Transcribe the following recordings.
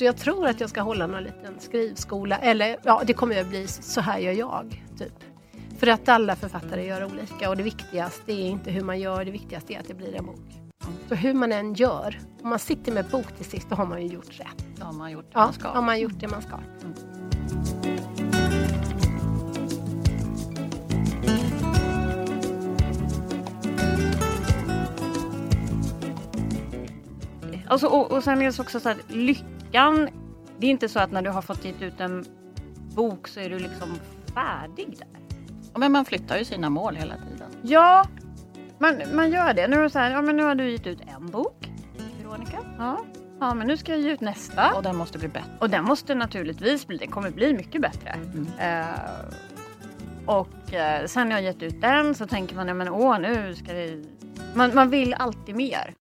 och jag tror att jag ska hålla någon liten skrivskola. Eller ja, det kommer att bli Så här gör jag. Typ. För att alla författare gör olika och det viktigaste är inte hur man gör, det viktigaste är att det blir en bok. Så hur man än gör, om man sitter med bok till sist, då har man ju gjort rätt. Då har man gjort det Ja, man ska. har man gjort det man ska. Alltså, och, och sen är det också så att lyckan, det är inte så att när du har fått gett ut en bok så är du liksom färdig där. Men man flyttar ju sina mål hela tiden. Ja, man, man gör det. Nu är det så här, ja men nu har du gett ut en bok, Veronica. Ja, ja men nu ska jag ge ut nästa. Och den måste bli bättre. Och den måste naturligtvis bli, det kommer bli mycket bättre. Eh, och eh, sen när jag gett ut den så tänker man, ja men åh nu ska det... Man, man vill alltid mer.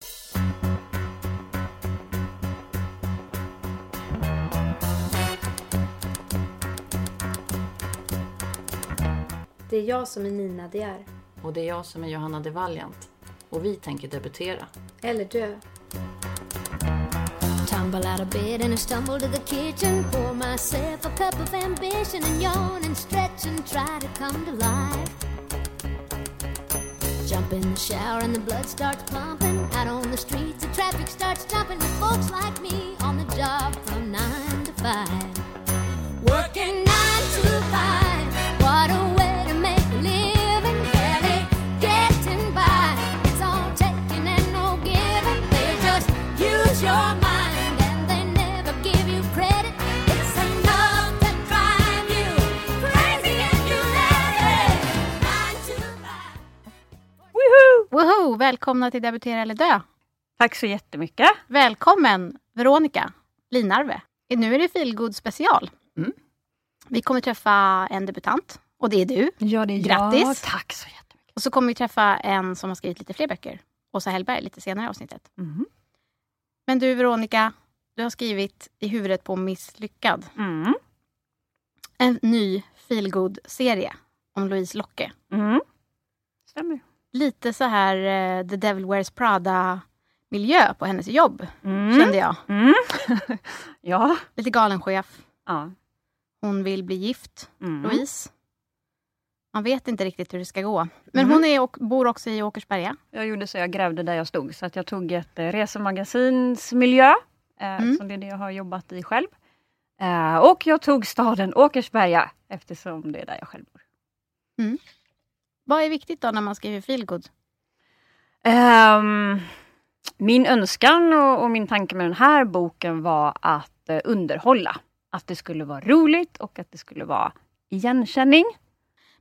Det är jag som är Nina De är. Och det är jag som är Johanna de Valiant. Och vi tänker debutera. Eller dö. Tumble out of bed and I stumble to the kitchen. Pour myself a cup of ambition and yawn and stretch and try to come to life. Jump in the shower and the blood starts pumping. Out on the streets, the traffic starts jumping with folks like me on the job from nine to five. Working Woho! Välkomna till Debutera eller dö. Tack så jättemycket. Välkommen Veronica Linarve. Nu är det Feelgood special. Mm. Vi kommer träffa en debutant och det är du. Ja, det är Grattis. jag. Tack så jättemycket. Och så kommer vi träffa en som har skrivit lite fler böcker. Åsa Hellberg, lite senare i avsnittet. Mhm. Men du Veronica, du har skrivit I huvudet på misslyckad. Mm. En ny feelgood-serie om Louise Locke. Mm. Stämmer. Lite så här eh, The Devil Wears Prada-miljö på hennes jobb, Mm. kände jag. Mm. ja. Lite galen chef. ja. Hon vill bli gift, Mm. Louise. Man vet inte riktigt hur det ska gå. Men Mm. hon är, och, bor också i Åkersberga. Jag gjorde så jag grävde där jag stod. Så att jag tog ett eh, resemagansins miljö. Eh, Mm. Som det är det jag har jobbat i själv. Eh, och jag tog staden Åkersberga eftersom det är där jag själv bor. Vad är viktigt då när man skriver feelgood? Ehm, min önskan och, och min tanke med den här boken var att eh, underhålla. Att det skulle vara roligt och att det skulle vara igenkänning.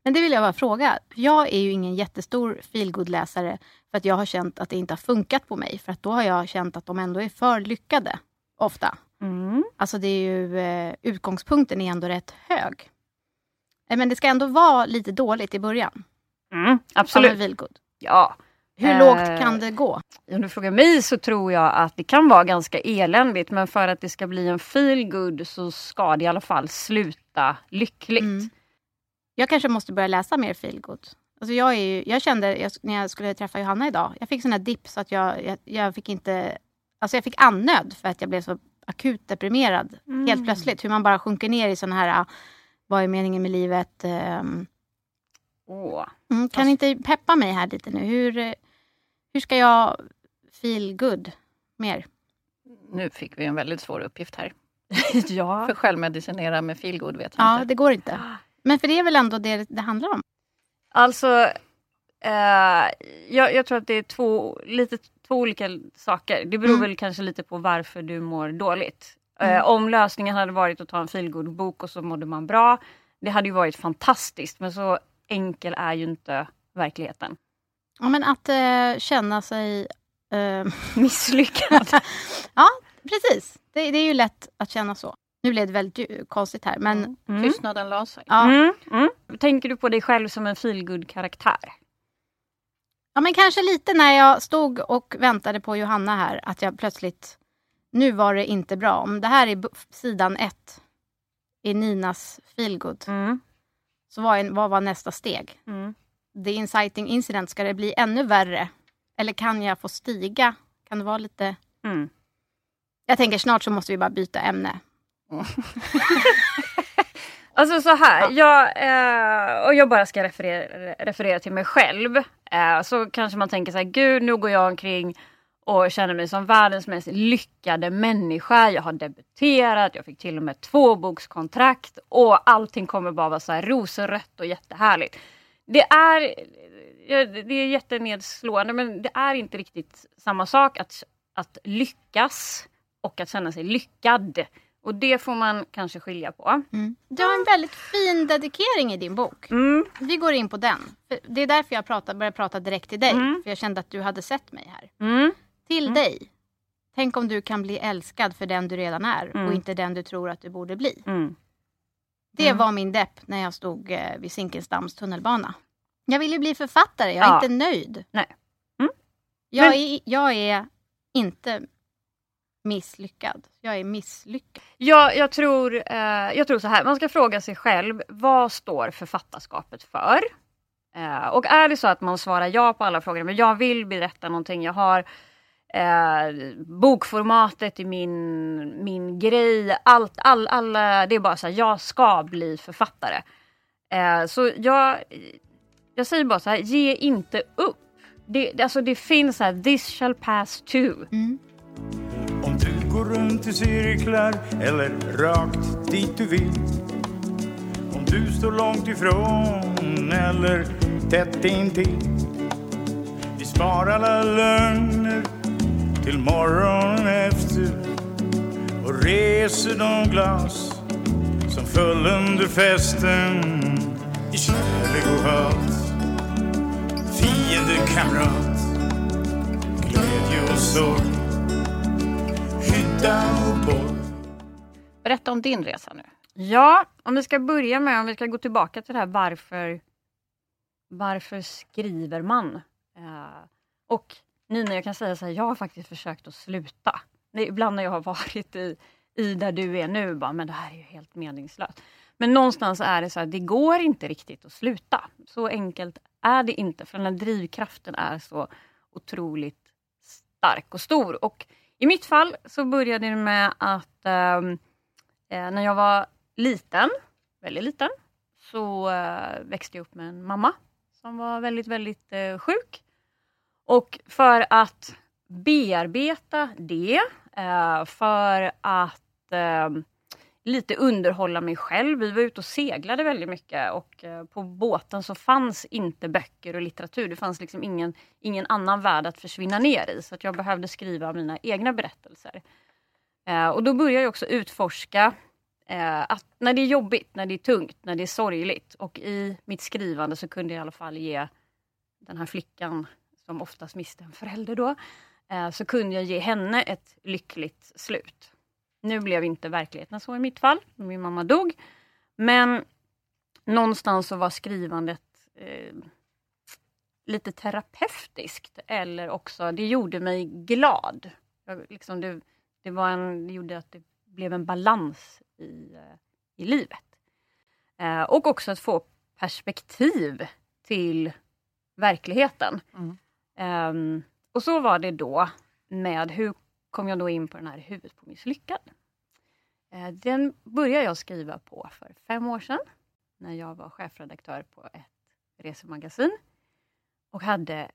Men det vill jag bara fråga. Jag är ju ingen jättestor feelgood-läsare för att jag har känt att det inte har funkat på mig. För att då har jag känt att de ändå är för lyckade, ofta. Mm. Alltså det är ju, eh, utgångspunkten är ändå rätt hög. Eh, Men det ska ändå vara lite dåligt i början. Mm, Av absolut. en feelgood. Ja. Hur Eh, lågt kan det gå? Om du frågar mig så tror jag att det kan vara ganska eländigt men för att det ska bli en feel good så ska det i alla fall sluta lyckligt. Mm. Jag kanske måste börja läsa mer feelgood. Alltså jag, är ju, jag kände jag, när jag skulle träffa Johanna idag, jag fick sån här dipp så att jag, jag, jag fick inte... Alltså jag fick annöd för att jag blev så akut deprimerad Mm. helt plötsligt. Hur man bara sjunker ner i sån här, ah, vad är meningen med livet? ehm, Åh. Mm, kan Fast- inte peppa mig här lite nu? Hur, eh, hur ska jag feel good mer? Nu fick vi en väldigt svår uppgift här. ja. För självmedicinera med feelgood vet jag Ja, inte. det går inte. Men för det är väl ändå det det handlar om? Alltså, eh, jag, jag tror att det är två, lite, två olika saker. Det beror Mm. väl kanske lite på varför du mår dåligt. Eh, Mm. om lösningen hade varit att ta en feelgood bok och så mådde man bra. Det hade ju varit fantastiskt men så enkel är ju inte verkligheten. Ja, men att eh, känna sig... Eh, Misslyckad. ja, precis. Det, det är ju lätt att känna så. Nu blev det väldigt konstigt här, men Mm. Tystnaden la sig. ja. Mm. Mm. Tänker du på dig själv som en feelgood karaktär? ja, men kanske lite när jag stod och väntade på Johanna här, att jag plötsligt... Nu var det inte bra. Om det här är sidan ett i Ninas feelgood, Mm. Så vad, är, vad var nästa steg? Mm. the inciting incident, ska det bli ännu värre? Eller kan jag få stiga? Kan det vara lite... Mm. Jag tänker snart så måste vi bara byta ämne. Alltså så här, jag, eh, och jag bara ska referera, referera till mig själv. Eh, så kanske man tänker så här, gud nu går jag omkring och känner mig som världens mest lyckade människa. Jag har debuterat, jag fick till och med två bokskontrakt och allting kommer bara vara så här rosenrött och jättehärligt. Det är, det är jättenedslående men det är inte riktigt samma sak att, att lyckas och att känna sig lyckad. Och det får man kanske skilja på. Du har en väldigt fin dedikering i din bok. Mm. Vi går in på den. Det är därför jag pratar, började prata direkt till dig. Mm. För jag kände att du hade sett mig här. Mm. Till dig. Tänk om du kan bli älskad för den du redan är Mm. och inte den du tror att du borde bli. Mm. Det Mm. var min depp när jag stod eh, vid Zinkensdamms tunnelbana. Jag ville bli författare, jag är Ja. inte nöjd. Nej. Mm. Jag, Men- är, jag är inte misslyckad. Jag är misslyckad. Ja, jag, tror, eh, jag tror så här, man ska fråga sig själv, vad står författarskapet för? Eh, och är det så att man svarar ja på alla frågor, men jag vill berätta någonting, jag har eh, bokformatet i min, min grej, allt, all, alla, det är bara så här, jag ska bli författare. Eh, så jag, jag säger bara så här, ge inte upp. Det, alltså det finns så här, this shall pass too. Om du går runt i cirklar eller rakt dit du vill Om du står långt ifrån eller tätt intill Vi sparar alla lögner till morgonen efter och reser de glas som föll under festen i kärlek och hat Fiende kamrat, glädje och sorg hydda och borg Berätta om din resa nu. Ja, om vi ska börja med, om vi ska gå tillbaka till det här varför, varför skriver man? Eh, och Nina, jag kan säga så här, jag har faktiskt försökt att sluta. Ibland när jag har varit i, i där du är nu, bara, men det här är ju helt meningslöst. Men någonstans är det så här, det går inte riktigt att sluta. Så enkelt är det inte, för den här drivkraften är så otroligt stark och stor. Och i mitt fall så började det med att ehm, Eh, när jag var liten, väldigt liten, så eh, växte jag upp med en mamma som var väldigt, väldigt eh, sjuk. Och för att bearbeta det, eh, för att eh, lite underhålla mig själv. Vi var ute och seglade väldigt mycket och eh, på båten så fanns inte böcker och litteratur. Det fanns liksom ingen, ingen annan värld att försvinna ner i. Så att jag behövde skriva mina egna berättelser. Och då började jag också utforska att när det är jobbigt, när det är tungt, när det är sorgligt och i mitt skrivande så kunde jag i alla fall ge den här flickan som oftast miste en förälder då, eh, så kunde jag ge henne ett lyckligt slut. Nu blev inte verkligheten så i mitt fall, min mamma dog. Men någonstans så var skrivandet eh, lite terapeutiskt eller också, det gjorde mig glad. Jag, liksom, det, det, var en, det gjorde att det blev en balans i, eh, i livet. Eh, och också att få perspektiv till verkligheten. Mm. Um, och så var det då med hur kom jag då in på den här Huvudet på misslyckad. Uh, eh, den började jag skriva på för fem år sedan när jag var chefredaktör på ett resemagasin. Och hade,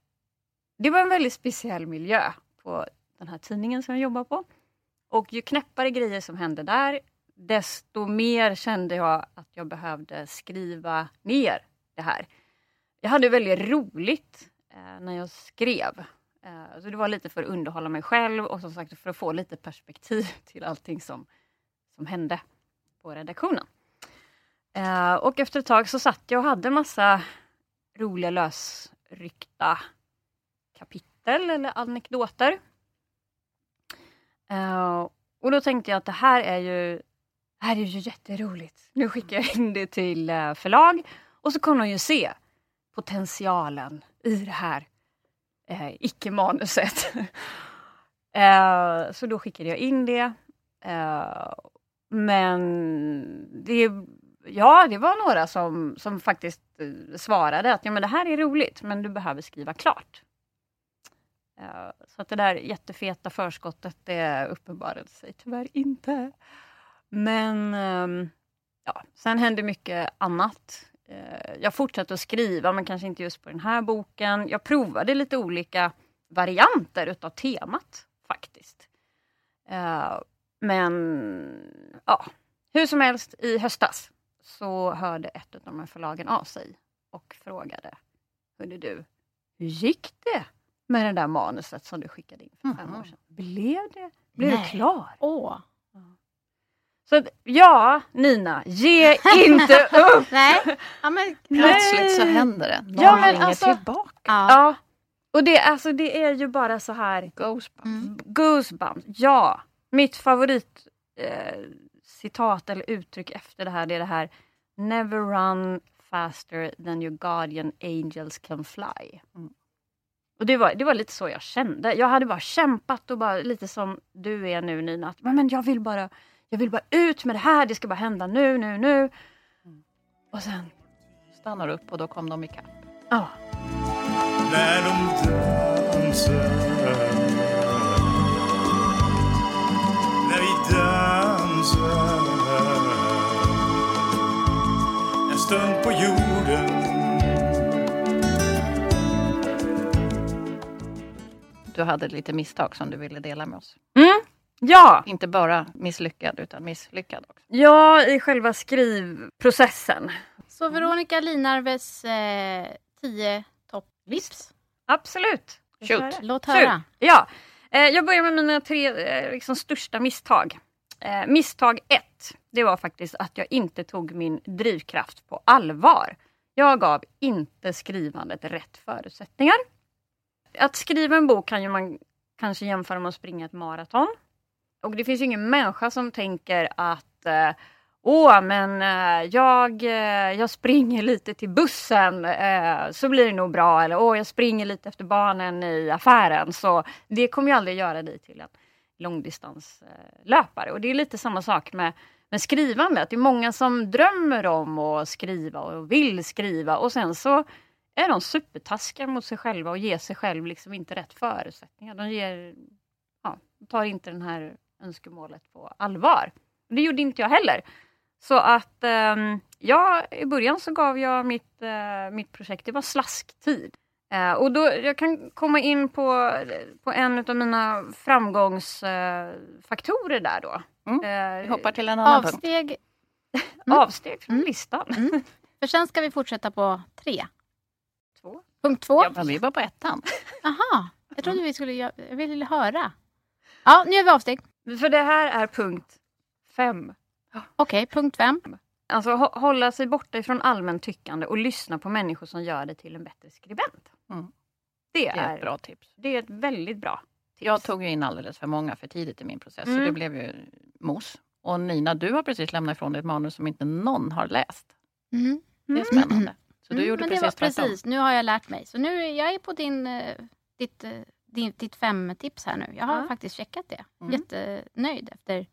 det var en väldigt speciell miljö på den här tidningen som jag jobbar på. Och ju knäppare grejer som hände där, desto mer kände jag att jag behövde skriva ner det här. Jag hade väldigt roligt Eh, när jag skrev. Eh, så det var lite för att underhålla mig själv och som sagt för att få lite perspektiv till allting som, som hände på redaktionen. Eh, och efter ett tag så satt jag och hade massa roliga lösryckta kapitel eller anekdoter. Eh, och då tänkte jag att det här är ju, det här är ju jätteroligt. Nu skickar jag in det till eh, förlag och så kommer de ju se potentialen i det här eh, icke-manuset. eh, så då skickade jag in det. Eh, men det, ja, det var några som, som faktiskt eh, svarade att ja, men det här är roligt men du behöver skriva klart. Eh, så att det där jättefeta förskottet, det uppenbarade sig tyvärr inte. Men ehm, ja, sen hände mycket annat. Eh, jag fortsatte att skriva, men kanske inte just på den här boken. Jag provade lite olika varianter utav temat faktiskt. Eh, men ja, hur som helst, i höstas så hörde ett av de här förlagen av sig och frågade Hörde du, hur gick det med det där manuset som du skickade in för fem Mhm. år sedan? Blev det? Blev du klar? Åh. Så att, ja, Nina, ge inte upp! Nej. Ja, men, Plötsligt så händer det. Någon Ja, men ringer alltså- tillbaka. ja. Ja, och det, alltså, det är ju bara så här Goosebumps. Mm. Goosebumps, ja. Mitt favorit eh, citat eller uttryck efter det här det är det här Never run faster than your guardian angels can fly. Mm. Och det var, det var lite så jag kände. Jag hade bara kämpat och bara lite som du är nu Nina. Att, men jag vill bara jag vill bara ut med det här, det ska bara hända nu, nu, nu. Och sen, Stannar upp och då kom de ikapp. ja. när de dansar När vi dansar En stund på jorden Du hade lite misstag som du ville dela med oss. Mm, ja, Inte bara misslyckad utan misslyckad också. ja, i själva skrivprocessen. Så Veronica Linarves eh, tio toppvips. Absolut. Shoot. Låt Shoot. höra. Ja, eh, jag börjar med mina tre eh, liksom, största misstag. Eh, misstag ett, det var faktiskt att jag inte tog min drivkraft på allvar. Jag gav inte skrivandet rätt förutsättningar. Att skriva en bok kan ju man kanske jämföra med att springa ett maraton. Och det finns ju ingen människa som tänker att eh, Åh, men eh, jag, eh, jag springer lite till bussen eh, så blir det nog bra. Eller åh, jag springer lite efter barnen i affären. Så det kommer ju aldrig göra dig till en långdistanslöpare. Och det är lite samma sak med, med skrivandet. Det är många som drömmer om att skriva och vill skriva och sen så är de supertaskiga mot sig själva och ger sig själv liksom inte rätt förutsättningar. De ger, ja, tar inte den här önskemålet på allvar. Det gjorde inte jag heller. Så att ehm, ja, i början så gav jag mitt, eh, mitt projekt, det var slasktid. Eh, och då, jag kan komma in på, på en av mina framgångsfaktorer där då. Mm. Eh, Vi hoppar till en annan punkt. Avsteg. Avsteg från Mm. listan. För sen ska vi fortsätta på tre. Två. Punkt två. Ja, men vi var på ettan. Aha, jag trodde vi skulle jag ville höra. Ja, nu gör vi avsteg. För det här är punkt fem. Okej, punkt fem. Alltså hå- hålla sig borta ifrån allmänt tyckande och lyssna på människor som gör det till en bättre skribent. Mm. Det, Det är är, ett bra tips. det är ett väldigt bra tips. Jag tog ju in alldeles för många för tidigt i min process så Mm. det blev ju mos. Och Nina, du har precis lämnat ifrån dig ett manus som inte någon har läst. Mm. Det är spännande. Så du Mm, gjorde men det precis var tvärtom. precis, nu har jag lärt mig. Så nu är jag är på din, eh, ditt, eh, ditt fem-tips här nu. Jag har Ja. faktiskt checkat det. Mm. Jättenöjd efter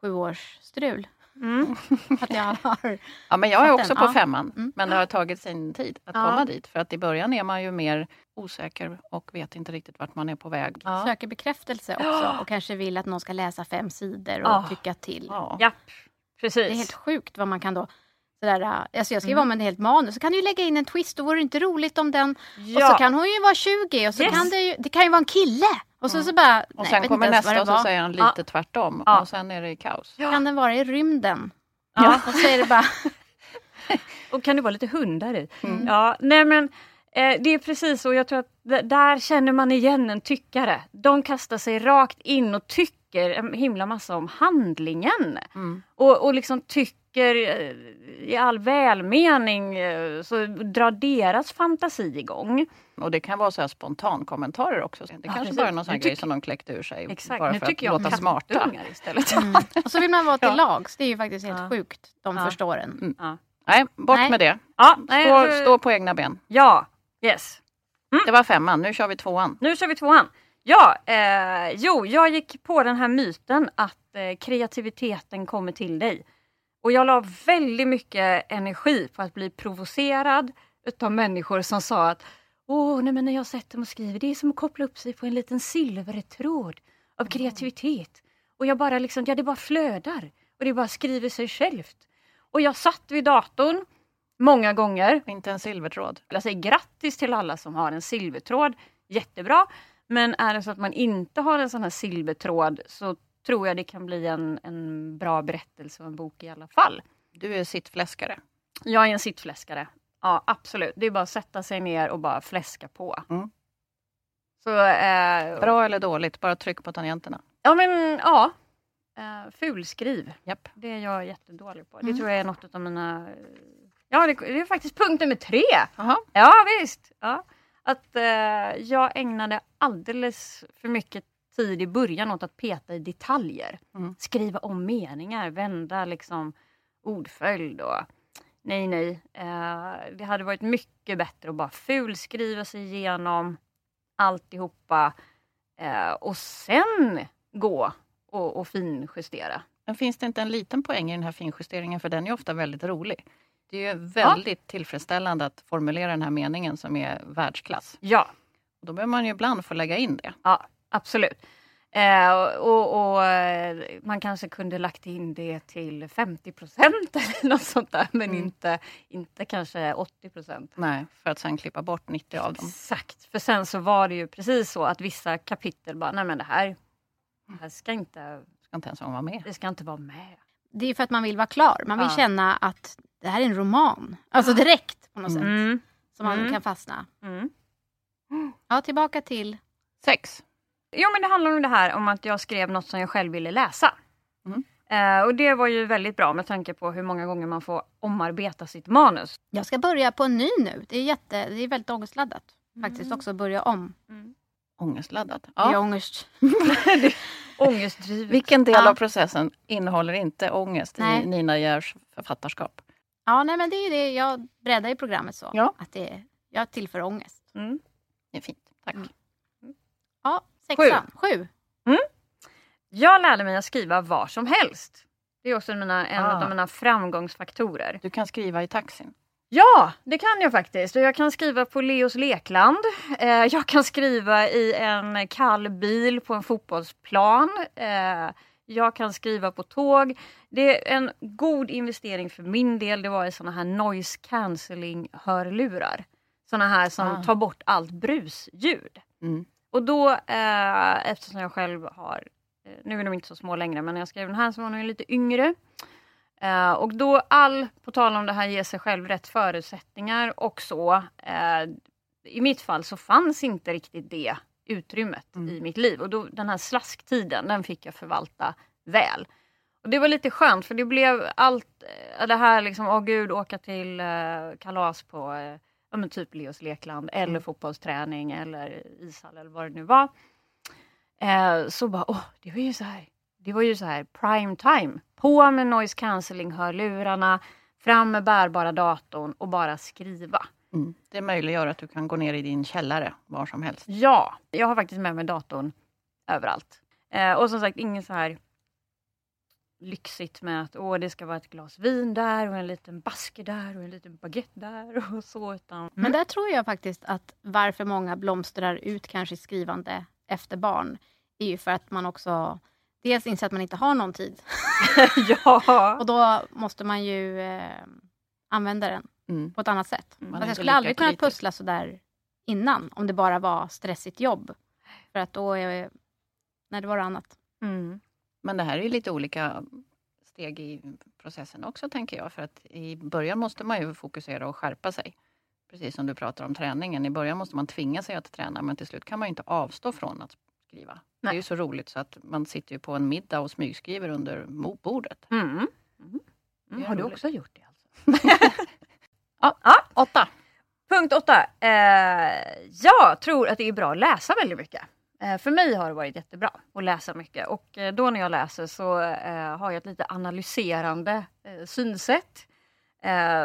sju års strul. Mm. Att jag har... Ja, men jag är också den, på ja. femman. Mm. Men det har tagit sin tid att Ja. komma dit. För att i början är man ju mer osäker och vet inte riktigt vart man är på väg. Ja. Söker bekräftelse också och kanske vill att någon ska läsa fem sidor och Ja. tycka till. Ja. Precis. Det är helt sjukt vad man kan då... Sådär, äh, alltså jag skriver Mm. om en helt manus, så kan du ju lägga in en twist, då vore det inte roligt om den... ja. Och så kan hon ju vara 20 och så Yes. kan det ju, det kan ju vara en kille. Och så, så bara... Och nej, sen kommer nästa och så säger han lite Ja. tvärtom. Ja. Och sen är det kaos. Kan den vara i rymden? Ja. Och så är det bara... Och kan det vara lite hundar i? Mm. Ja, nej men eh, det är precis så. Jag tror att där känner man igen en tyckare. De kastar sig rakt in och tycker en himla massa om handlingen. Mm. Och, och liksom tycker eh, i all välmening eh, så drar deras fantasi igång. Och det kan vara så här spontankommentarer också. Det kanske precis. bara är någon sån grej som de kläckte ur sig. Exakt, bara nu för tycker att jag låta smarta. istället. Mm. Och så vill man vara till Ja. lags. Det är ju faktiskt helt Ja. sjukt. De Ja. förstår en. Ja, Nej, bort Nej. med det. ja, nej, Stå, så- stå på egna ben. ja yes. Det var femman, nu kör vi tvåan. Nu kör vi tvåan. Ja, eh, jo, jag gick på den här myten att eh, kreativiteten kommer till dig. Och jag la väldigt mycket energi på att bli provocerad utav människor som sa att Åh, nej men när jag sätter mig och skriver, det är som att koppla upp sig på en liten silvertråd av kreativitet. Och jag bara liksom, ja det bara flödar. Och det bara skriver sig självt. Och jag satt vid datorn många gånger. Inte en silvertråd. Jag säger grattis till alla som har en silvertråd. Jättebra. Men är det så att man inte har en sån här silvertråd så tror jag det kan bli en, en bra berättelse och en bok i alla fall. Du är sittfläskare. Jag är en sittfläskare. Ja, absolut. Det är bara att sätta sig ner och bara fläska på. Mm. Så, eh, Bra eller dåligt, bara tryck på tangenterna. Ja, men ja. Eh, fulskriv. Japp. Det är jag jättedålig på. Det Mm. tror jag är något av mina... Ja, det, det är faktiskt punkt nummer tre. Jaha. Ja, visst. Ja. Att eh, jag ägnade alldeles för mycket tid i början åt att peta i detaljer. Mm. Skriva om meningar, vända liksom ordföljd och nej, nej. Eh, det hade varit mycket bättre att bara fulskriva sig igenom alltihopa eh, och sen gå och, och finjustera. Men finns det inte en liten poäng i den här finjusteringen för den är ofta väldigt rolig. Det är väldigt tillfredsställande att formulera den här meningen som är världsklass. Ja, Och då behöver man ju ibland få lägga in det. Ja, absolut. Eh, och, och eh, man kanske kunde lagt in det till 50% eller något sånt där men Mm. inte, inte kanske 80 Nej, för att sen klippa bort 90 av dem. Exakt, för sen så var det ju precis så att vissa kapitel bara, nej men det här, det här ska inte, Ska inte ens vara med. det ska inte vara med. Det är för att man vill vara klar. Man vill Ja. känna att det här är en roman. Alltså direkt på något sätt. Mm. Så man Mm. kan fastna. Mm. Ja, tillbaka till... Sex. Jo men det handlar om det här om att jag skrev något som jag själv ville läsa. Mm. Eh, och det var ju väldigt bra med tanke på hur många gånger man får omarbeta sitt manus. Jag ska börja på en ny nu. Det är, jätte, det är väldigt ångestladdat. Faktiskt också att börja om. Ångestladdat. Det är Ja. ångest. Ångestdrivet. Vilken del Ja. av processen innehåller inte ångest Nej. i Nina Gers författarskap? Ja, nej, men det är det jag breddar i programmet så. Ja. Att det, jag tillför ångest. Mm. Det är fint. Tack. Mm. Ja, sexan. Sju. Jag lärde mig att skriva var som helst. Det är också mina, en Ah. av mina framgångsfaktorer. Du kan skriva i taxin. Ja, det kan jag faktiskt. Jag kan skriva på Leos lekland. Eh, jag kan skriva i en kall bil på en fotbollsplan. Eh, jag kan skriva på tåg. Det är en god investering för min del. Det var i såna här noise cancelling hörlurar. Såna här som Ah. tar bort allt brusljud. Mm. Och då, eh, eftersom jag själv har, eh, nu är de inte så små längre, men när jag skrev den här så var de lite yngre. Eh, och då all, på tal om det här, ge sig själv rätt förutsättningar och så. Eh, I mitt fall så fanns inte riktigt det utrymmet Mm. i mitt liv. Och då, den här slasktiden, den fick jag förvalta väl. Och det var lite skönt för det blev allt, eh, det här liksom, åh gud, åka till eh, kalas på eh, ja, men typ Leos lekland eller Mm. fotbollsträning eller ishall eller vad det nu var. Eh, så bara, åh, det var ju så här, det var ju så här prime time. På med noise cancelling hörlurarna, fram med bärbara datorn och bara skriva. Mm. Det möjliggör att du kan gå ner i din källare var som helst. Ja, jag har faktiskt med mig datorn överallt. Eh, och som sagt, inget så här lyxigt med att åh, det ska vara ett glas vin där och en liten baske där och en liten baguette där och så. Utan, Men där tror jag faktiskt att varför många blomstrar ut kanske i skrivande efter barn är ju för att man också dels inser att man inte har någon tid ja. och då måste man ju eh, använda den Mm. på ett annat sätt. Mm. Jag skulle aldrig kunnat kritisk. pussla så där innan om det bara var stressigt jobb. För att då är när det var annat. Mm. Men det här är lite olika steg i processen också tänker jag. För att i början måste man ju fokusera och skärpa sig. Precis som du pratar om träningen. I början måste man tvinga sig att träna men till slut kan man inte avstå från att skriva. Det är Nej. ju så roligt så att man sitter ju på en middag och smygskriver under bordet. Mm. Mm. Är Har du också gjort det? Alltså? Ja, Ja. åtta. Punkt åtta. Eh, jag tror att det är bra att läsa väldigt mycket. Eh, för mig har det varit jättebra att läsa mycket och eh, då när jag läser så eh, har jag ett lite analyserande synsätt.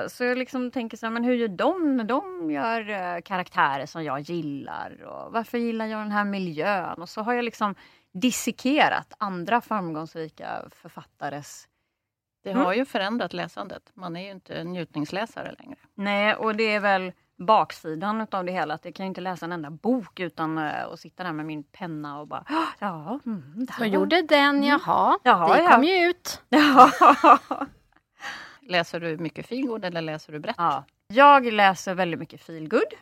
Så jag liksom tänker så här, men hur gör de när de gör karaktärer som jag gillar? Och varför gillar jag den här miljön? Och så har jag liksom dissekerat andra framgångsrika författares Det Mm. har ju förändrat läsandet. Man är ju inte njutningsläsare längre. Nej, och det är väl baksidan utav det hela. Att jag kan inte läsa en enda bok utan eh, att sitta där med min penna och bara ja, mm, Så gjorde den, jaha. Jaha, det ja. kom ju ut. Läser du mycket feelgood eller läser du brett? Ja. Jag läser väldigt mycket feelgood.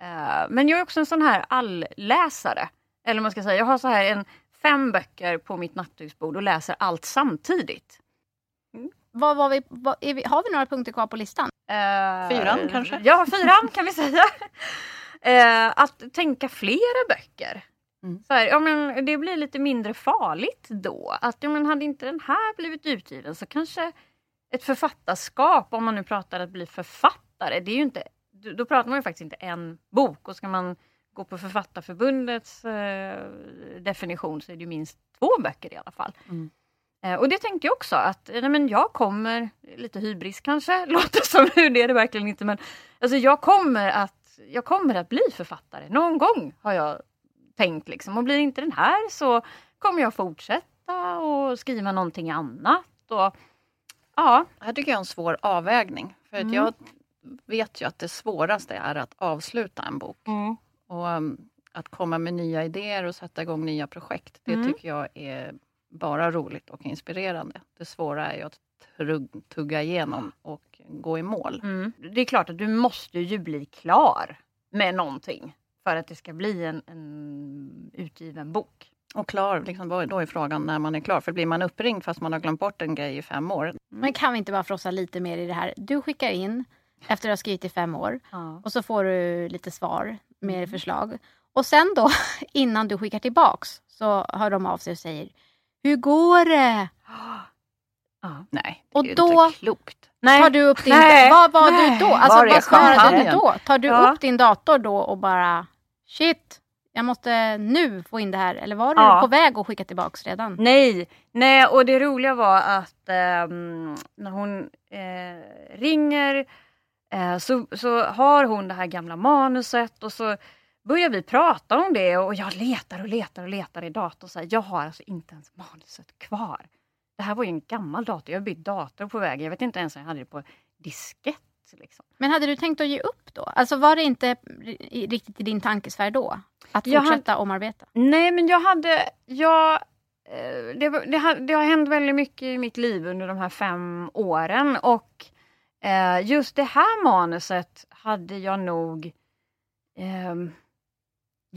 Eh, men jag är också en sån här allläsare. Eller man ska säga, jag har så här en fem böcker på mitt nattduksbord och läser allt samtidigt. Vad var vi, vad, är vi, har vi några punkter kvar på listan? Eh, Fyran kanske? Ja, fyran kan vi säga. Eh, att tänka flera böcker. Mm. Så här, ja, men det blir lite mindre farligt då. Att ja, men hade inte den här blivit utgiven så kanske ett författarskap, om man nu pratar att bli författare, det är ju inte, då då pratar man ju faktiskt inte en bok. Och ska man gå på Författarförbundets eh, definition så är det ju minst två böcker i alla fall. Mm. Eh, och det tänkte jag också att nej, men jag kommer, lite hybris kanske, låter som nu, det är det verkligen inte men alltså jag kommer att, jag kommer att bli författare någon gång har jag tänkt liksom och blir inte den här så kommer jag fortsätta och skriva någonting annat och ja, Det här tycker jag är en svår avvägning. För att Mm. jag vet ju att det svåraste är att avsluta en bok. Och um, att komma med nya idéer och sätta igång nya projekt, det Mm. tycker jag är bara roligt och inspirerande. Det svåra är ju att tugga igenom och gå i mål. Mm. Det är klart att du måste ju bli klar med någonting för att det ska bli en, en utgiven bok. Och klar, liksom, då då är frågan när man är klar. För blir man uppringd fast man har glömt bort en grej i fem år, Men kan vi inte bara frossa lite mer i det här? Du skickar in efter att ha skrivit i fem år Ja. och så får du lite svar med förslag. Och sen då, innan du skickar tillbaks, så hör de av sig och säger Hur går det? nej, det Och är ju då- inte klokt. Nej. Tar du upp din... Nej, vad var nej. du då? Alltså, Var är vad svarade du då? Tar du Ja. upp din dator då och bara Shit, jag måste nu få in det här. Eller var du Ja. på väg att skicka tillbaks redan? Nej, nej och det roliga var att ehm, när hon eh, ringer eh, så, så har hon det här gamla manuset och så börjar vi prata om det och jag letar och letar och letar i datorn. Så här, jag har alltså inte ens manuset kvar. Det här var ju en gammal dator, jag har bytt dator på vägen. Jag vet inte ens om jag hade det på diskett. Liksom. Men hade du tänkt att ge upp då? Alltså var det inte riktigt i din tankesfär då? Att Jag fortsätta omarbeta? Nej men jag hade, jag, eh, det, det, har, det har hänt väldigt mycket i mitt liv under de här fem åren och eh, just det här manuset hade jag nog ehm,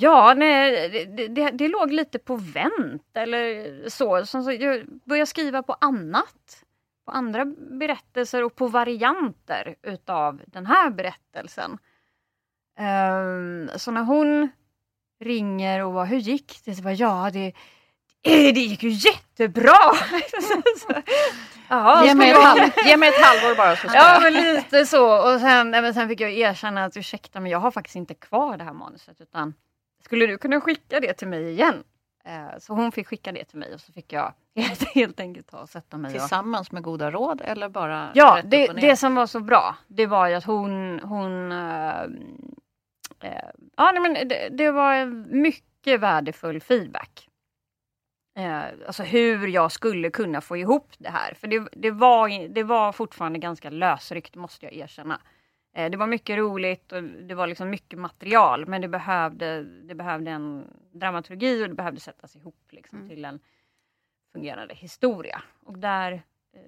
Ja, nej, det, det- det, låg lite på vänt eller så. så, jag började skriva på annat. På andra berättelser och på varianter utav den här berättelsen. Ehm, så när hon ringer och bara, hur gick det? Så bara, ja, det, eh, det gick ju jättebra! Så, Jaha, Ge mig, ett halv, ge mig ett halvår bara så ska Ja men lite så. Och sen, men sen fick jag erkänna att ursäkta men jag har faktiskt inte kvar det här manuset utan skulle du kunna skicka det till mig igen? Eh, så hon fick skicka det till mig och så fick jag helt, helt enkelt ta och sätta mig och... Tillsammans med goda råd eller bara Ja, det, och det som var så bra det var ju att hon, hon eh, eh, ja, nej, men det, det var mycket värdefull feedback. Eh, alltså hur jag skulle kunna få ihop det här. För det, det, var, det var fortfarande ganska lösryckt måste jag erkänna. Eh, det var mycket roligt och det var liksom mycket material men det behövde, det behövde en dramaturgi och det behövde sättas ihop liksom, Mm. till en fungerande historia. Och där eh,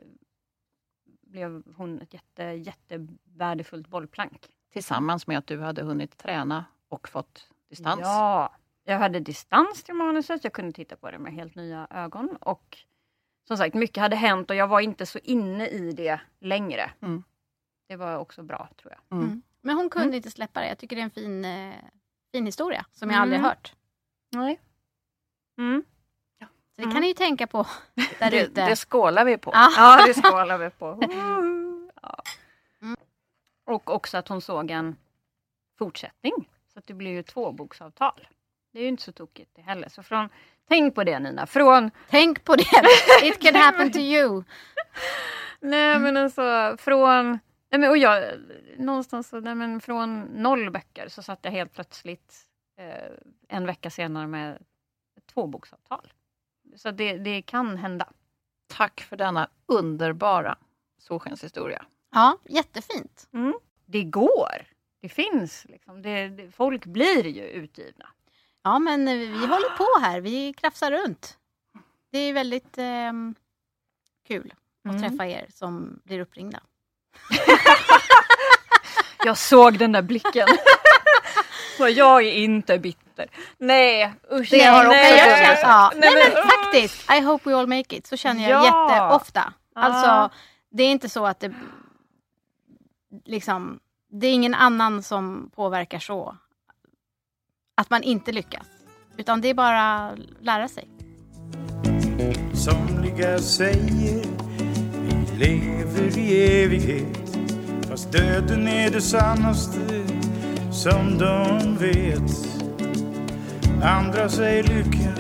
blev hon ett jätte, jättevärdefullt bollplank. Tillsammans med att du hade hunnit träna och fått distans. Ja, jag hade distans till manuset. Jag kunde titta på det med helt nya ögon. Och som sagt, mycket hade hänt och jag var inte så inne i det längre. Mm. Det var också bra tror jag. Mm. Mm. Men hon kunde Mm. inte släppa det. Jag tycker det är en fin, eh, fin historia som jag aldrig Mm. hört. Nej. Mm. Så det Mm. kan ni ju tänka på där Det, ute. det skålar vi på. Ja. Ja, det skålar vi på. Ja. Mm. Och också att hon såg en fortsättning. Så att det blir ju två boksavtal. Det är ju inte så tokigt det heller. Så från, tänk på det Nina. Från Tänk på det. It can happen to you. Nej men alltså från, nej, men, och jag, någonstans så, nej, men från noll böcker så satt jag helt plötsligt eh, en vecka senare med två boksavtal. Så det, det kan hända. Tack för denna underbara solskenshistoria. Ja, jättefint. Det går. det finns. Liksom. Det, det, folk blir ju utgivna. Ja, men eh, vi håller på här. Vi krafsar runt. Det är väldigt ehm, kul att Mm. träffa er som blir uppringda. Jag såg den där blicken. Så jag är inte bitter. Nej, usch. Det har också nej, jag jag- känner, ja. nej, Nej, men, men faktiskt, I hope we all make it. Så känner jag Ja. jätteofta. Alltså, Ja. det är inte så att det... Liksom, det är ingen annan som påverkar så. Att man inte lyckas. Utan det är bara att lära sig. Somliga säger lever i evighet. Fast döden är det sannaste som de vet. Andra säger lycka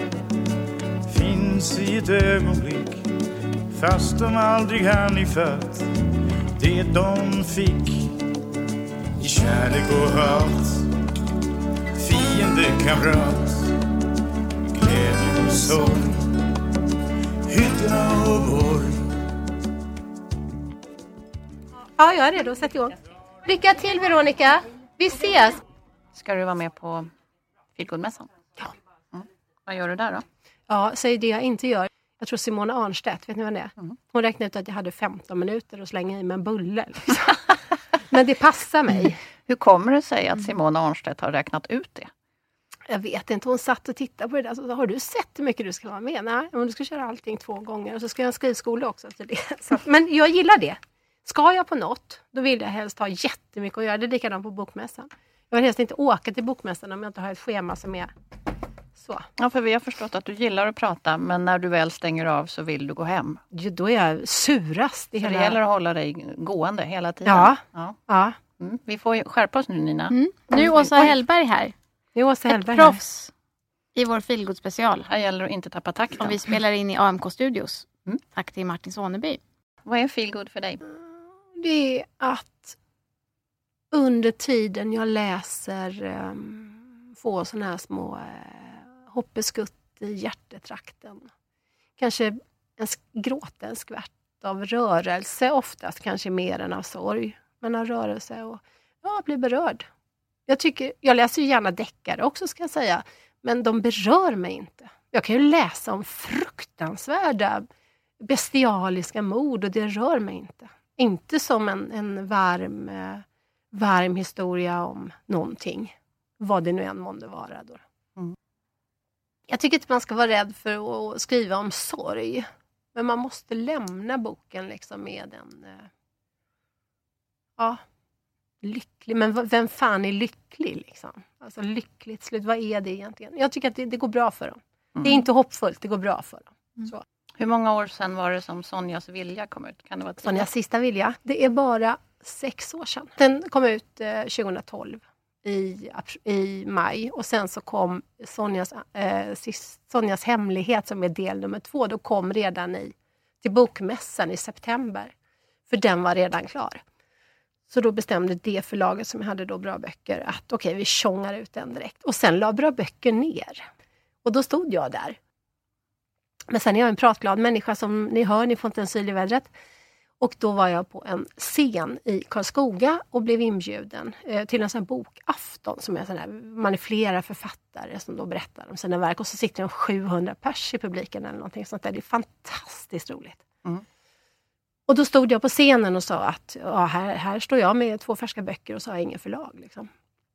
finns i ett ögonblick Fast de aldrig hann ifatt det de fick i kärlek och hat. Fiende, kamrat, glädje och sorg. Hyddorna och borg. Ja, jag är redo. Sätt igång. Lycka till Veronica. Vi ses. Ska du vara med på Feelgood-mässan? Ja. Mm. Vad gör du där då? Ja, säg det jag inte gör. Jag tror Simona Arnstedt, vet ni vad det är? Mm. Hon räknade ut att jag hade 15 minuter att slänga i mig en bulle. Liksom. Men det passar mig. Hur kommer det sig att Simona Arnstedt har räknat ut det? Jag vet inte, hon satt och tittade på det där. Så, sa, har du sett hur mycket du ska vara med? Nej, men du ska köra allting två gånger. Och så ska jag ha en skrivskola också till det. Så, men jag gillar det. Ska jag på något, då vill jag helst ha jättemycket att göra. Det är likadant på Bokmässan. Jag vill helst inte åka till Bokmässan om jag inte har ett schema som är så. Ja, för vi har förstått att du gillar att prata, men när du väl stänger av så vill du gå hem. Jo, Då är jag surast i Så det hela... gäller att hålla dig gående hela tiden. Ja. ja. Ja, Mm. Vi får ju skärpa oss nu Nina. Mm. Nu är Åsa Hellberg här. det är Åsa Ett Hellberg här. proffs i vår feelgood special. Här gäller det att inte tappa takten. Som vi spelar in i AMK Studios. Mm. Tack till Martin Soneby. Vad är feelgood för dig? Det är att under tiden jag läser ehm, um, få såna här små uh, hoppeskutt i hjärtetrakten. Kanske en, gråta en skvätt av rörelse, oftast kanske mer än av sorg. Men av rörelse och ja, bli berörd. Jag, tycker, jag läser ju gärna deckare också ska jag säga, men de berör mig inte. Jag kan ju läsa om fruktansvärda bestialiska mord och det rör mig inte. Inte som en, en varm, eh, varm historia om någonting. Vad det nu än månde vara. Då. Mm. Jag tycker inte man ska vara rädd för att skriva om sorg. Men man måste lämna boken liksom med en... eh, Ja, lycklig. Men vem fan är lycklig? Liksom? Alltså lyckligt slut, vad är det egentligen? Jag tycker att det, det går bra för dem. Det är inte hoppfullt, det går bra för dem. Så. Hur många år sedan var det som Sonjas vilja kom ut? Kan det vara? Sonjas sista vilja. Det är bara sex år sedan. Den kom ut eh, 2012 i, ap- i maj och sen så kom Sonjas, eh, Sonjas hemlighet som är del nummer två. Då kom redan i, till bokmässan i september. För den var redan klar. Så då bestämde det förlaget som hade då Bra Böcker att okej, vi tjongar ut den direkt. Och sen la Bra Böcker ner. Och då stod jag där. Men sen är jag en pratglad människa som ni hör, ni får inte en syl i vädret. Och då var jag på en scen i Karlskoga och blev inbjuden eh, till en sån bokafton. Som är sån här, man är flera författare som då berättar om sina verk och så sitter det 700 pers i publiken eller någonting sånt där. Det är fantastiskt roligt. Mm. Och då stod jag på scenen och sa att ja, här, här står jag med två färska böcker och så har jag ingen förlag. Liksom.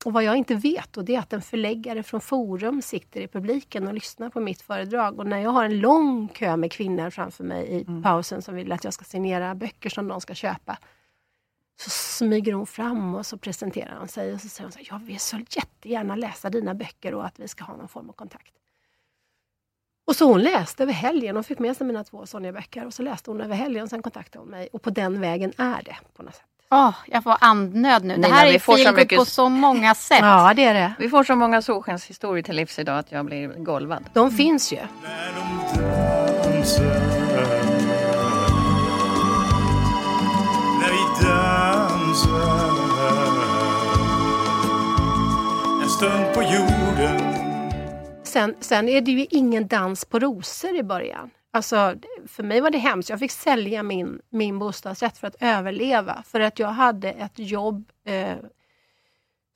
Och vad jag inte vet, och det är att en förläggare från Forum sitter i publiken och lyssnar på mitt föredrag. Och när jag har en lång kö med kvinnor framför mig i pausen som vill att jag ska signera böcker som de ska köpa. Så smyger hon fram och så presenterar hon sig och så säger hon så här, jag vill så jättegärna läsa dina böcker och att vi ska ha någon form av kontakt. Och så hon läste över helgen och fick med sig mina två Sonja-böcker och så läste hon över helgen och sen kontaktade hon mig och på den vägen är det på något sätt. Åh, jag får andnöd nu. Nina, det här vi är får så feelgood mycket- på så många sätt. Ja, det är det. Vi får så många solskenshistorier till livs idag att jag blir golvad. De finns ju. när de dansar När vi dansar En stund på jorden Sen, sen är det ju ingen dans på rosor i början. Alltså, för mig var det hemskt. Jag fick sälja min, min bostadsrätt för att överleva. För att jag hade ett jobb eh,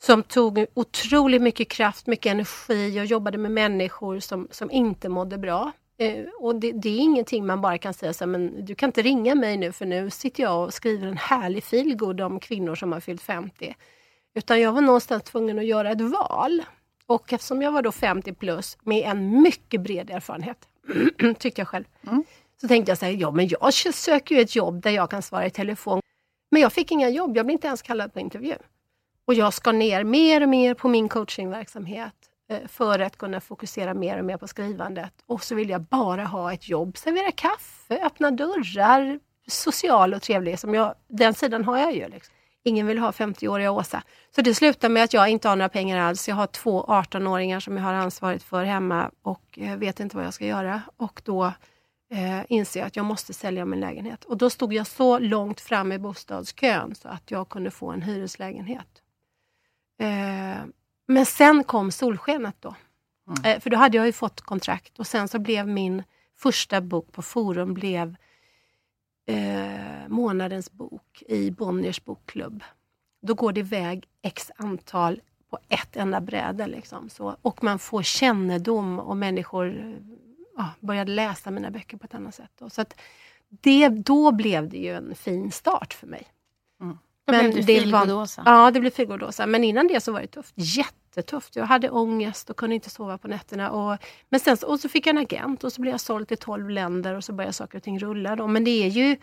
som tog otroligt mycket kraft, mycket energi. Jag jobbade med människor som, som inte mådde bra. Eh, och det, det, är ingenting man bara kan säga så här, men du kan inte ringa mig nu för nu sitter jag och skriver en härlig feelgood om kvinnor som har fyllt 50. Utan jag var någonstans tvungen att göra ett val. Och eftersom jag var då 50 plus med en mycket bred erfarenhet, tyckte jag själv, mm. så tänkte jag så här, ja men jag söker ju ett jobb där jag kan svara i telefon. Men jag fick inga jobb, jag blev inte ens kallad på intervju. Och jag ska ner mer och mer på min coachingverksamhet eh, för att kunna fokusera mer och mer på skrivandet. Och så vill jag bara ha ett jobb, servera kaffe, öppna dörrar, social och trevlig. Som jag, den sidan har jag ju. Liksom. Ingen vill ha 50-åriga Åsa. Så det slutar med att jag inte har några pengar alls. Jag har två 18-åringar som jag har ansvaret för hemma och eh, vet inte vad jag ska göra. Och då eh, inser jag att jag måste sälja min lägenhet. Och då stod jag så långt fram i bostadskön så att jag kunde få en hyreslägenhet. Eh, men sen kom solskenet då. Mm. Eh, för då hade jag ju fått kontrakt och sen så blev min första bok på Forum blev eh, månadens bok i Bonniers bokklubb. Då går det iväg x antal på ett enda bräde. Liksom, så. Och man får kännedom och människor ja, började läsa mina böcker på ett annat sätt. Då. Så att det, då blev det ju en fin start för mig. Mm. Men blev du feelgood-Åsa? Ja, det blev feelgood-Åsa. Men innan det så var det tufft. Jättetufft. Jag hade ångest och kunde inte sova på nätterna. Och, men sen och så fick jag en agent och så blev jag såld till 12 länder och så började saker och ting rulla. Då. Men det är ju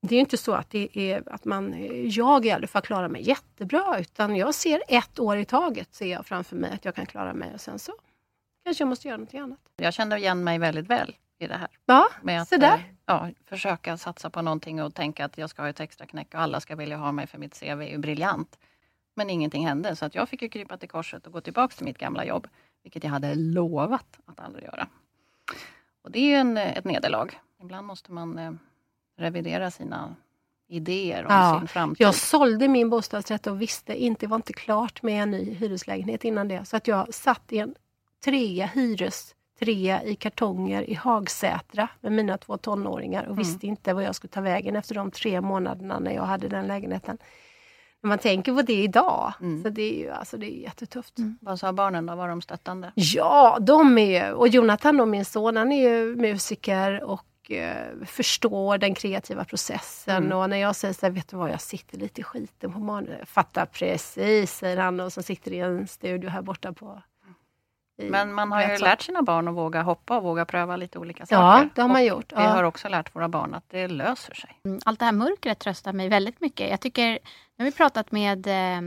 det är inte så att, det är, att man, jag i alla fall klarar mig jättebra utan jag ser ett år i taget ser jag framför mig att jag kan klara mig och sen så kanske jag måste göra något annat. Jag kände igen mig väldigt väl i det här. Ja, med att, så där. Eh, ja, försöka satsa på någonting och tänka att jag ska ha ett extra knäck och alla ska vilja ha mig för mitt CV är ju briljant. Men ingenting hände så att jag fick ju krypa till korset och gå tillbaka till mitt gamla jobb. Vilket jag hade lovat att aldrig göra. Och det är ju en, ett nederlag. Ibland måste man eh, revidera sina idéer om ja, sin framtid. Jag sålde min bostadsrätt och visste inte, det var inte klart med en ny hyreslägenhet innan det. Så att jag satt i en trea hyres trea i kartonger i Hagsätra med mina två tonåringar och mm. visste inte vad jag skulle ta vägen efter de tre månaderna när jag hade den lägenheten. När man tänker på det idag, mm. så det är ju alltså, det är jättetufft. Mm. Vad sa barnen då? Var de stöttande? Ja, de är och Jonathan och min son, han är ju musiker och eh, förstår den kreativa processen. Mm. Och när jag säger så här, vet du vad, jag sitter lite i skiten på morgonen. Fattar precis, säger han och som sitter i en studio här borta på men man har ju lärt sina barn att våga hoppa och våga pröva lite olika saker. Ja, det har man gjort. Ja. Vi har också lärt våra barn att det löser sig. Mm, allt det här mörkret tröstar mig väldigt mycket. Jag tycker, nu har vi pratat med eh,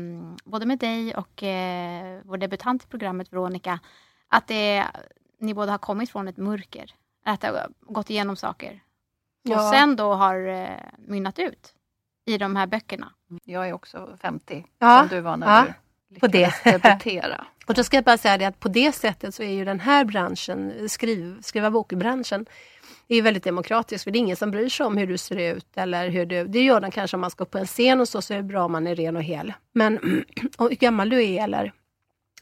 både med dig och eh, vår debutant i programmet Veronica, att det, ni båda har kommit från ett mörker. Att det har gått igenom saker. Ja. Och sen då har eh, mynnat ut i de här böckerna. Jag är också 50, ja. som du var när ja. du det. debutera. och då ska jag bara säga det att på det sättet så är ju den här branschen, skriv, skriva bokbranschen, är väldigt demokratisk. För det är ingen som bryr sig om hur du ser ut. eller hur du, Det gör de kanske om man ska upp på en scen och så, så är det bra om man är ren och hel. Men hur gammal du är eller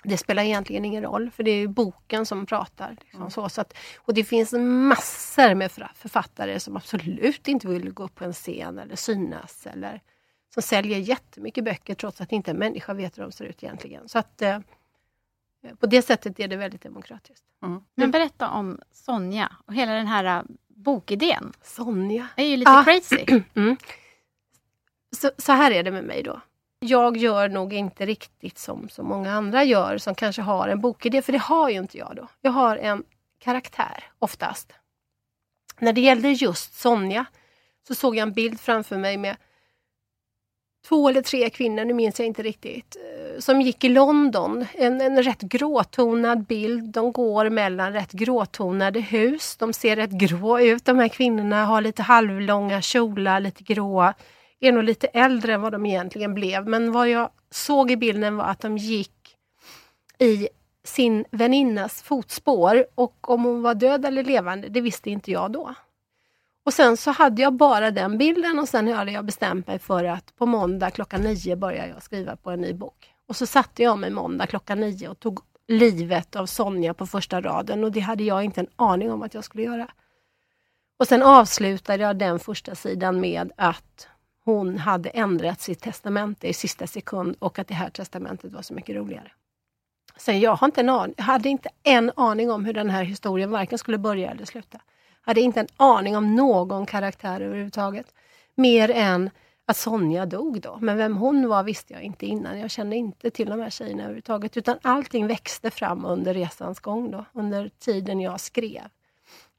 det spelar egentligen ingen roll, för det är boken som pratar. Liksom, mm. så, så att, och det finns massor med författare som absolut inte vill gå upp på en scen eller synas. Eller, som säljer jättemycket böcker trots att inte en människa vet hur de ser ut egentligen. Så att eh, på det sättet är det väldigt demokratiskt. Mm. Men berätta om Sonja och hela den här uh, bokidén. Sonja? Det är ju lite ah. crazy. Mm. Så, så, här är det med mig då. Jag gör nog inte riktigt som så många andra gör som kanske har en bokidé, för det har ju inte jag då. Jag har en karaktär oftast. När det gällde just Sonja så såg jag en bild framför mig med två eller tre kvinnor, nu minns jag inte riktigt, eh, som gick i London. En, en rätt gråtonad bild. De går mellan rätt gråtonade hus. De ser rätt grå ut. De här kvinnorna har lite halvlånga kjolar, lite gråa. Är nog lite äldre än vad de egentligen blev. Men vad jag såg i bilden var att de gick i sin väninnas fotspår och om hon var död eller levande, det visste inte jag då. Och sen så hade jag bara den bilden och sen hade jag bestämt mig för att på måndag klockan nio börjar jag skriva på en ny bok. Och så satte jag mig måndag klockan nio och tog livet av Sonja på första raden och det hade jag inte en aning om att jag skulle göra. Och sen avslutade jag den första sidan med att hon hade ändrat sitt testamente i sista sekund och att det här testamentet var så mycket roligare. Sen jag har inte en aning, hade inte en aning om hur den här historien varken skulle börja eller sluta. Hade inte en aning om någon karaktär överhuvudtaget. Mer än att Sonja dog då. Men vem hon var visste jag inte innan. Jag kände inte till de här tjejerna överhuvudtaget. Utan allting växte fram under resans gång då. Under tiden jag skrev.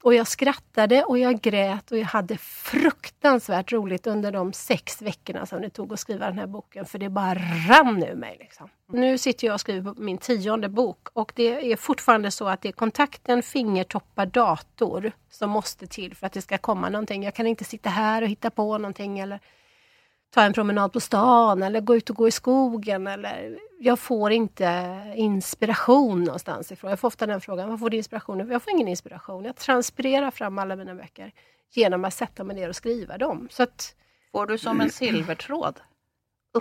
Och jag skrattade och jag grät och jag hade fruktansvärt roligt under de sex veckorna som det tog att skriva den här boken. För det bara rann ur mig. Liksom. Nu sitter jag och skriver på min tionde bok och det är fortfarande så att det är kontakten fingertoppar dator som måste till för att det ska komma någonting. Jag kan inte sitta här och hitta på någonting eller ta en promenad på stan eller gå ut och gå i skogen. Eller, jag får inte inspiration någonstans ifrån. Jag får ofta den frågan, vad får du inspiration Jag får ingen inspiration. Jag transpirerar fram alla mina böcker genom att sätta mig ner och skriva dem. Så att, Får du som en silvertråd?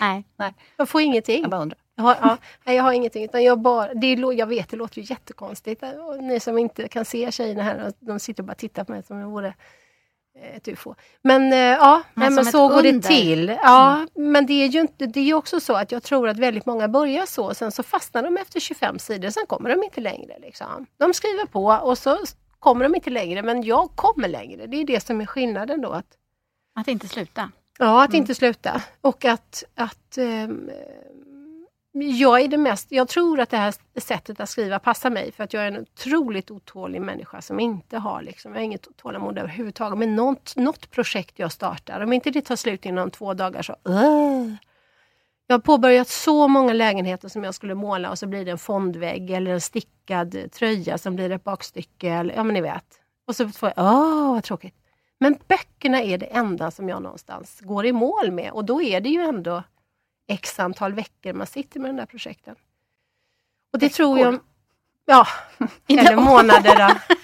nej, Nej. jag får ingenting. Jag bara undrar. Jag har, ja, nej, jag har ingenting. Utan jag, bara, det, är- jag vet, det låter ju jättekonstigt. Ni som inte kan se tjejerna här, de sitter och bara tittar på mig som om jag vore ett ufo. Men eh, ja, Men men så går det under. till. Ja, Men det är ju inte, det är också så att jag tror att väldigt många börjar så, sen så fastnar de efter 25 sidor, sen kommer de inte längre. Liksom. De skriver på och så kommer de inte längre, men jag kommer längre. Det är det som är skillnaden då. Att, Att inte sluta. Ja, att inte sluta. Och att, att ehm, jag är det mest, jag tror att det här sättet att skriva passar mig för att jag är en otroligt otålig människa som inte har, liksom, jag har inget tålamod överhuvudtaget med något, något projekt jag startar. Om inte det tar slut inom två dagar så uh. Jag har påbörjat så många lägenheter som jag skulle måla och så blir det en fondvägg eller en stickad tröja som blir ett bakstycke. Eller, ja men ni vet. Och så får jag, åh vad tråkigt. Men böckerna är det enda som jag någonstans går i mål med och då är det ju ändå x antal veckor man sitter med den där projekten. Och det tror jag... Ja, eller månader då.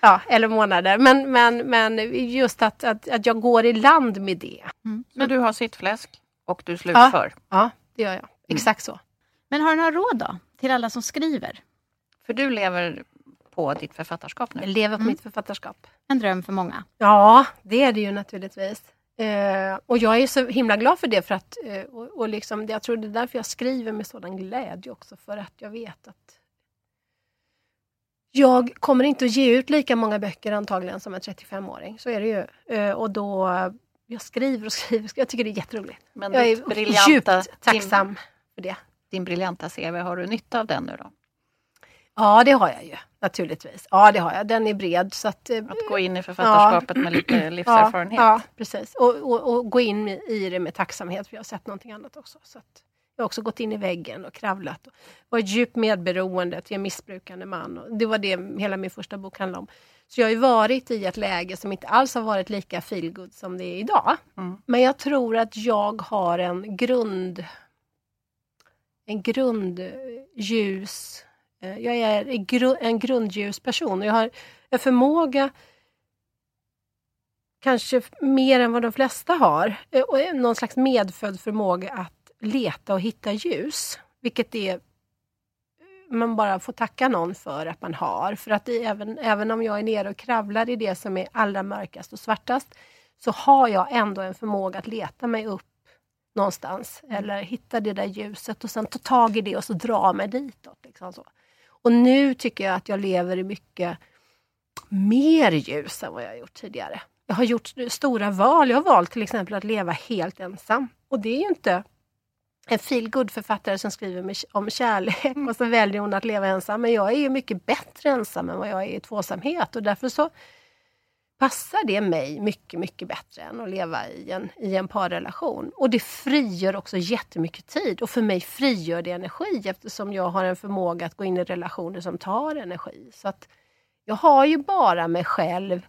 Ja, eller månader. Men, men, men just att, att, att jag går i land med det. Så du har sittfläsk och du slutför. Ja, det gör jag. Exakt så. Men har du några råd då? Till alla som skriver? För du lever på ditt författarskap Jag nu. lever på Mm. mitt författarskap. En dröm för många. Ja, det är det ju naturligtvis. Eh, och jag är så himla glad för det. För att, eh, och, och liksom, jag tror det är därför jag skriver med sådan glädje också. För att jag vet att jag kommer inte att ge ut lika många böcker antagligen som en 35-åring. Så är det ju. Eh, och då, jag skriver och skriver. Jag tycker det är jätteroligt. Men Jag är briljanta, djupt tacksam för det. Din, din briljanta CV, har du nytta av den nu då? Ja, det har jag ju naturligtvis. Ja, det har jag. Den är bred. Så att, eh, Att gå in i författarskapet med lite livserfarenhet? Ja, ja precis. Och, och, och gå in i det med tacksamhet, för jag har sett någonting annat också. Så att jag har också gått in i väggen och kravlat. Och varit djupt medberoende till en missbrukande man. Och det var det hela min första bok handlade om. Så jag har ju varit i ett läge som inte alls har varit lika feelgood som det är idag. Mm. Men jag tror att jag har en grund... En eh, Jag är en grundljus person. och Jag har en förmåga kanske mer än vad de flesta har. eh, någon slags medfödd förmåga att leta och hitta ljus. Vilket är man bara får tacka någon för att man har. För att även, även om jag är nere och kravlar i det som är allra mörkast och svartast så har jag ändå en förmåga att leta mig upp någonstans eller hitta det där ljuset och sen ta tag i det och så dra mig ditåt. Liksom så. Och nu tycker jag att jag lever i mycket mer ljus än vad jag gjort tidigare. Jag har gjort stora val. Jag har valt till exempel att leva helt ensam. Och det är ju inte en feelgood författare som skriver om kärlek och så väljer hon att leva ensam. Men jag är ju mycket bättre ensam än vad jag är i tvåsamhet och därför så passar det mig mycket, mycket bättre än att leva i en, i en parrelation. Och det frigör också jättemycket tid och för mig frigör det energi eftersom jag har en förmåga att gå in i relationer som tar energi. Så att jag har ju bara mig själv.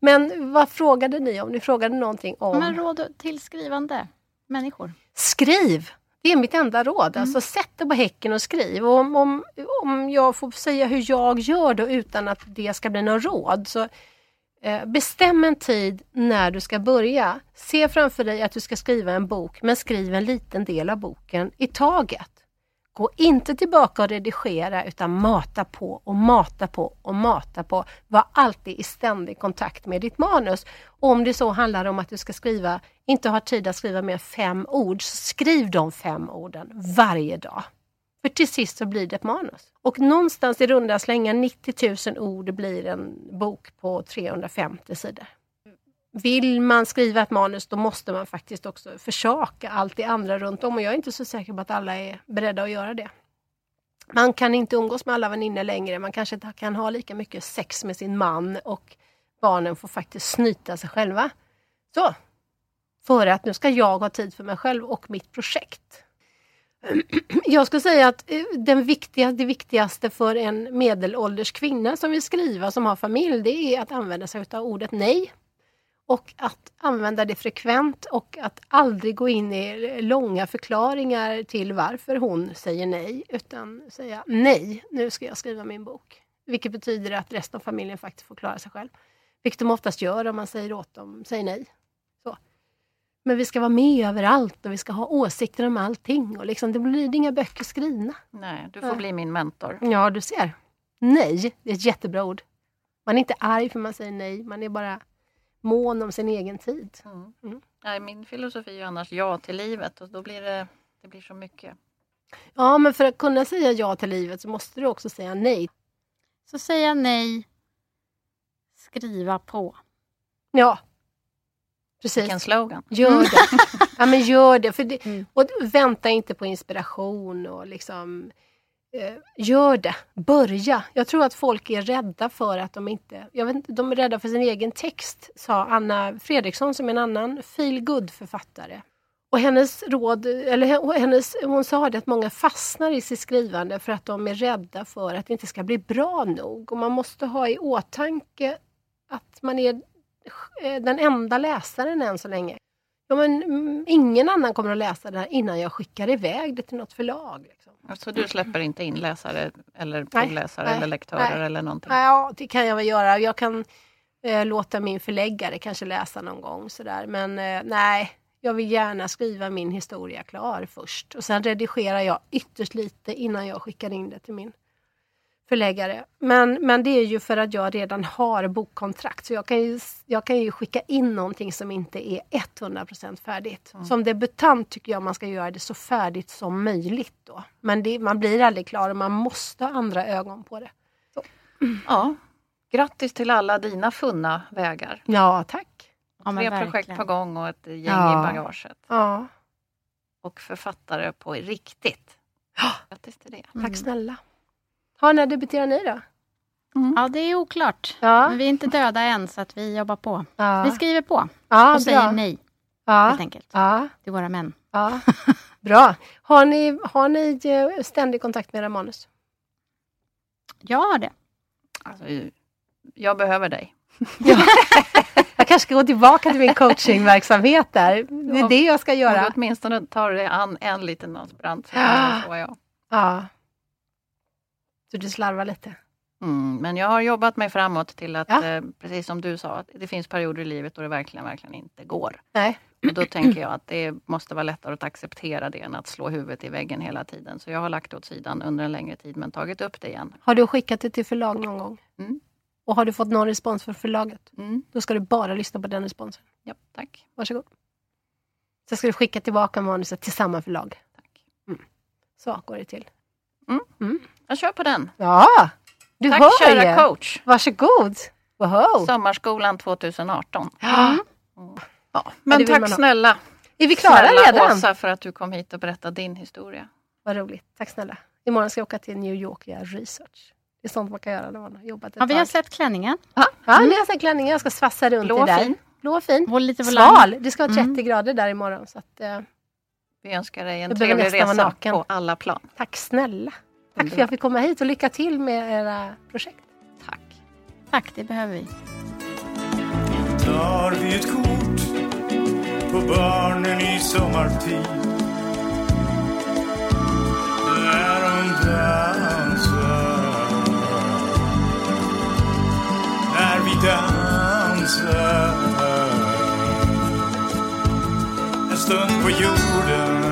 Men vad frågade ni om? Ni frågade någonting om... Men råd till skrivande människor? Skriv! Det är mitt enda råd. Alltså, sätt dig på häcken och skriv. Och om, om, om jag får säga hur jag gör då utan att det ska bli något råd. Så, Eh, bestäm en tid när du ska börja. Se framför dig att du ska skriva en bok, men skriv en liten del av boken i taget. Gå inte tillbaka och redigera utan mata på och mata på och mata på. Var alltid i ständig kontakt med ditt manus. Och om det så handlar om att du ska skriva, inte har tid att skriva mer än fem ord, så skriv de fem orden varje dag. För till sist så blir det ett manus. Och någonstans i runda slängar 90 000 ord blir en bok på 350 sidor. Vill man skriva ett manus då måste man faktiskt också försaka allt det andra runt om och jag är inte så säker på att alla är beredda att göra det. Man kan inte umgås med alla vänner längre, man kanske inte kan ha lika mycket sex med sin man och barnen får faktiskt snyta sig själva. Så! För att nu ska jag ha tid för mig själv och mitt projekt. Jag skulle säga att eh, den viktiga, det viktigaste för en medelålders kvinna som vill skriva, som har familj, det är att använda sig av ordet nej. Och att använda det frekvent och att aldrig gå in i långa förklaringar till varför hon säger nej, utan säga nej, nu ska jag skriva min bok. Vilket betyder att resten av familjen faktiskt får klara sig själv. Vilket de oftast gör om man säger åt dem, säg nej. Men vi ska vara med överallt och vi ska ha åsikter om allting. Och liksom, det blir inga böcker skrivna. Nej, du får bli min mentor. Ja, du ser. Nej, det är ett jättebra ord. Man är inte arg för man säger nej, man är bara mån om sin egen tid. Mm. Mm. Nej, min filosofi är ju annars ja till livet och då blir det, det blir så mycket. Ja, men för att kunna säga ja till livet så måste du också säga nej. Så säga nej, skriva på. Ja, precis. Vilken slogan. Gör det. Ja, men gör det. För det Mm. och vänta inte på inspiration och liksom eh, Gör det. Börja. Jag tror att folk är rädda för att de inte... Jag vet inte de är rädda för sin egen text, sa Anna Fredriksson som är en annan feel författare Och hennes råd, eller he- hennes, hon sa det att många fastnar i sitt skrivande för att de är rädda för att det inte ska bli bra nog. Och man måste ha i åtanke att man är den enda läsaren än så länge. Ja, men, mm, ingen annan kommer att läsa det här innan jag skickar iväg det till något förlag. Liksom. Alltså du släpper inte in läsare eller provläsare eller lektörer nej. eller någonting? Ja, det kan jag väl göra. Jag kan eh, låta min förläggare kanske läsa någon gång. Sådär. Men eh, nej, jag vill gärna skriva min historia klar först. Och sen redigerar jag ytterst lite innan jag skickar in det till min förläggare. Men, men det är ju för att jag redan har bokkontrakt. Så jag kan ju, jag kan ju skicka in någonting som inte är 100% färdigt. Som debutant tycker jag man ska göra det så färdigt som möjligt. Då. Men det, man blir aldrig klar och man måste ha andra ögon på det. Ja. Grattis till alla dina funna vägar. Ja, tack. Ja, Tre projekt verkligen. på gång och ett gäng Ja. i bagaget. Ja, Och författare på riktigt. Grattis till det. tack Mm. snälla. Ha, när debuterar ni då? Ja, det är oklart. Ja, Men vi är inte döda än, så att vi jobbar på. ja. Vi skriver på ja och säger bra. nej, Ja, helt enkelt, ja, till våra män. ja. Bra. Har ni, har ni eh, ständig kontakt med era manus? Jag har det. Alltså, jag behöver dig. Jag kanske ska gå tillbaka till min coachingverksamhet där. Det är Ja. det jag ska göra. åtminstone tar dig an en liten aspirant Ja. Ja. Så du slarvar lite? Mm, men jag har jobbat mig framåt till att, Ja. eh, precis som du sa, att det finns perioder i livet då det verkligen, verkligen inte går. Nej. Och då tänker jag att det måste vara lättare att acceptera det än att slå huvudet i väggen hela tiden. Så jag har lagt det åt sidan under en längre tid men tagit upp det igen. Har du skickat det till förlag någon gång? Mm. Och har du fått någon respons från förlaget? Mm. Då ska du bara lyssna på den responsen. Ja, tack. Varsågod. Så ska du skicka tillbaka manuset till samma förlag. tack. Så går det till. Jag kör på den. Ja, du Tack hör kära ju. coach. Varsågod. Wow. Sommarskolan 2018. Ja. Ja, Ja, men tack snälla, Är vi klara snälla redan? Åsa för att du kom hit och berättade din historia. Vad roligt. Tack snälla. Imorgon ska jag åka till New York och göra research. Det är sånt man kan göra när man har jobbat ett Ja, vi har tag. sett klänningen. Ja, ni har sett klänningen. Jag ska svassa runt Blå i fin. Blå fin. Håll lite. Sval. Det ska vara 30 Mm. grader där imorgon. Så att, eh, Vi önskar dig en trevlig resa på alla plan. tack snälla. Tack för att jag fick komma hit och lycka till med era projekt. Tack. Tack, det behöver vi. Tar vi ett kort på barnen i sommartid när de dansar när vi dansar en stund på jorden